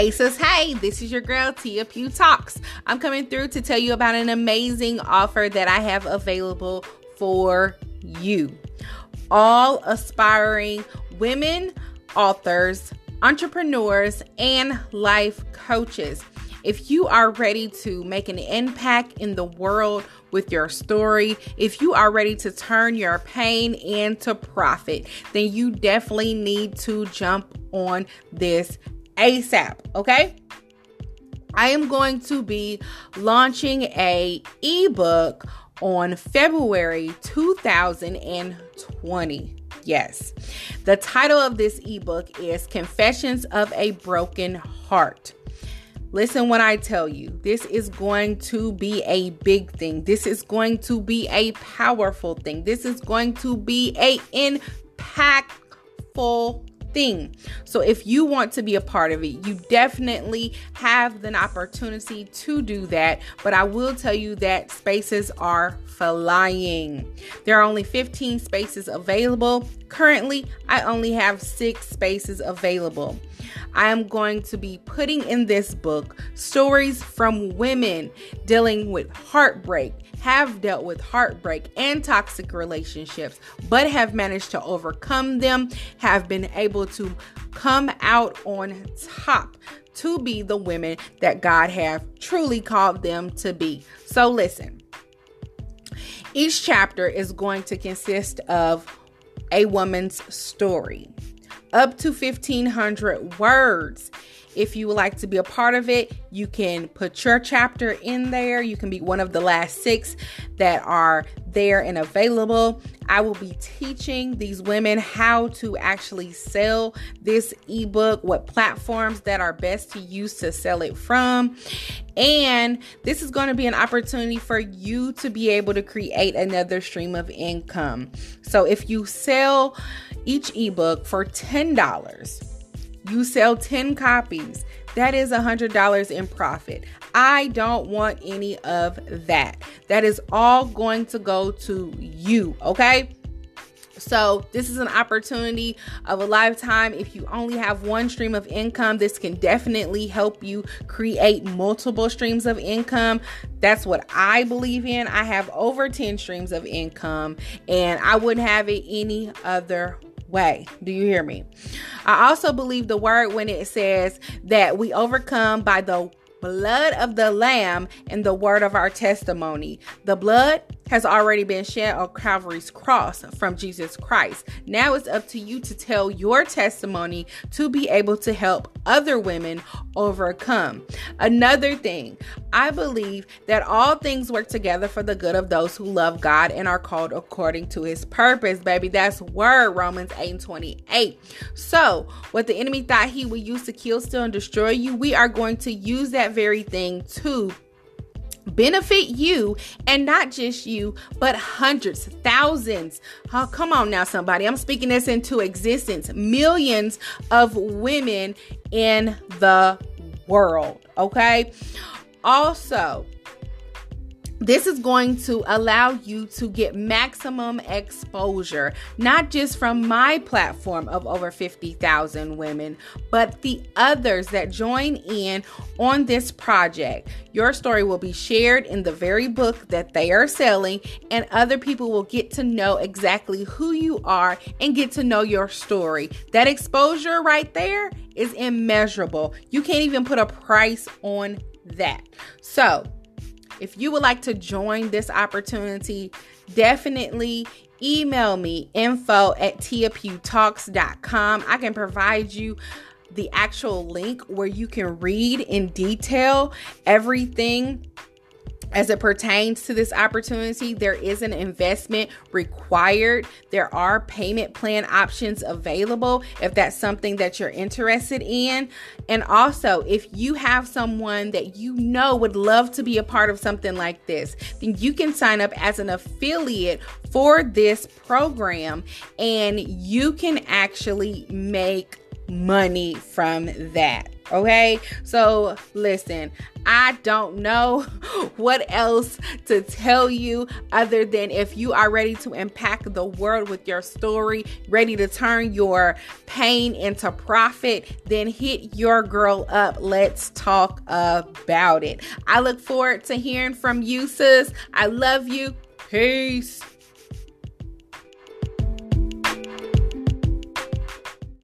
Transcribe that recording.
Hey sis, hey, this is your girl Tia Pugh Talks. I'm coming through to tell you about an amazing offer that I have available for you. All aspiring women, authors, entrepreneurs, and life coaches. If you are ready to make an impact in the world with your story, if you are ready to turn your pain into profit, then you definitely need to jump on this ASAP, okay? I am going to be launching a ebook on February 2020. Yes. The title of this ebook is Confessions of a Broken Heart. Listen when I tell you, this is going to be a big thing. This is going to be a powerful thing. This is going to be a impactful thing. So if you want to be a part of it, you definitely have an opportunity to do that. But I will tell you that spaces are flying. There are only 15 spaces available. Currently, I only have six spaces available. I am going to be putting in this book stories from women dealing with heartbreak, have dealt with heartbreak and toxic relationships, but have managed to overcome them, have been able to come out on top to be the women that God have truly called them to be. So listen. Each chapter is going to consist of a woman's story up to 1500 words. If you would like to be a part of it, you can put your chapter in there. You can be one of the last six that are there and available. I will be teaching these women how to actually sell this ebook, what platforms that are best to use to sell it from. And this is going to be an opportunity for you to be able to create another stream of income. So if you sell each ebook for $10, you sell 10 copies. That is $100 in profit. I don't want any of that. That is all going to go to you, okay? So, this is an opportunity of a lifetime. If you only have one stream of income, this can definitely help you create multiple streams of income. That's what I believe in. I have over 10 streams of income, and I wouldn't have it any other way. Do you hear me? I also believe the word when it says that we overcome by the blood of the Lamb and the word of our testimony. The blood has already been shed on Calvary's cross from Jesus Christ. Now it's up to you to tell your testimony to be able to help other women overcome. Another thing, I believe that all things work together for the good of those who love God and are called according to his purpose, baby. That's word Romans 8 and 28. So, what the enemy thought he would use to kill, steal, and destroy you, we are going to use that very thing to benefit you and not just you, but hundreds, thousands. Oh, come on now, somebody. I'm speaking this into existence. Millions of women in the world. Okay. Also, this is going to allow you to get maximum exposure, not just from my platform of over 50,000 women, but the others that join in on this project. Your story will be shared in the very book that they are selling, and other people will get to know exactly who you are and get to know your story. That exposure right there is immeasurable. You can't even put a price on that. So, if you would like to join this opportunity, definitely email me info at tiapughtalks.com. I can provide you the actual link where you can read in detail everything as it pertains to this opportunity, there is an investment required. There are payment plan options available if that's something that you're interested in. And also, if you have someone that you know would love to be a part of something like this, then you can sign up as an affiliate for this program and you can actually make money from that. Okay, so listen, I don't know what else to tell you other than if you are ready to impact the world with your story, ready to turn your pain into profit, then hit your girl up. Let's talk about it. I look forward to hearing from you, sis. I love you. Peace.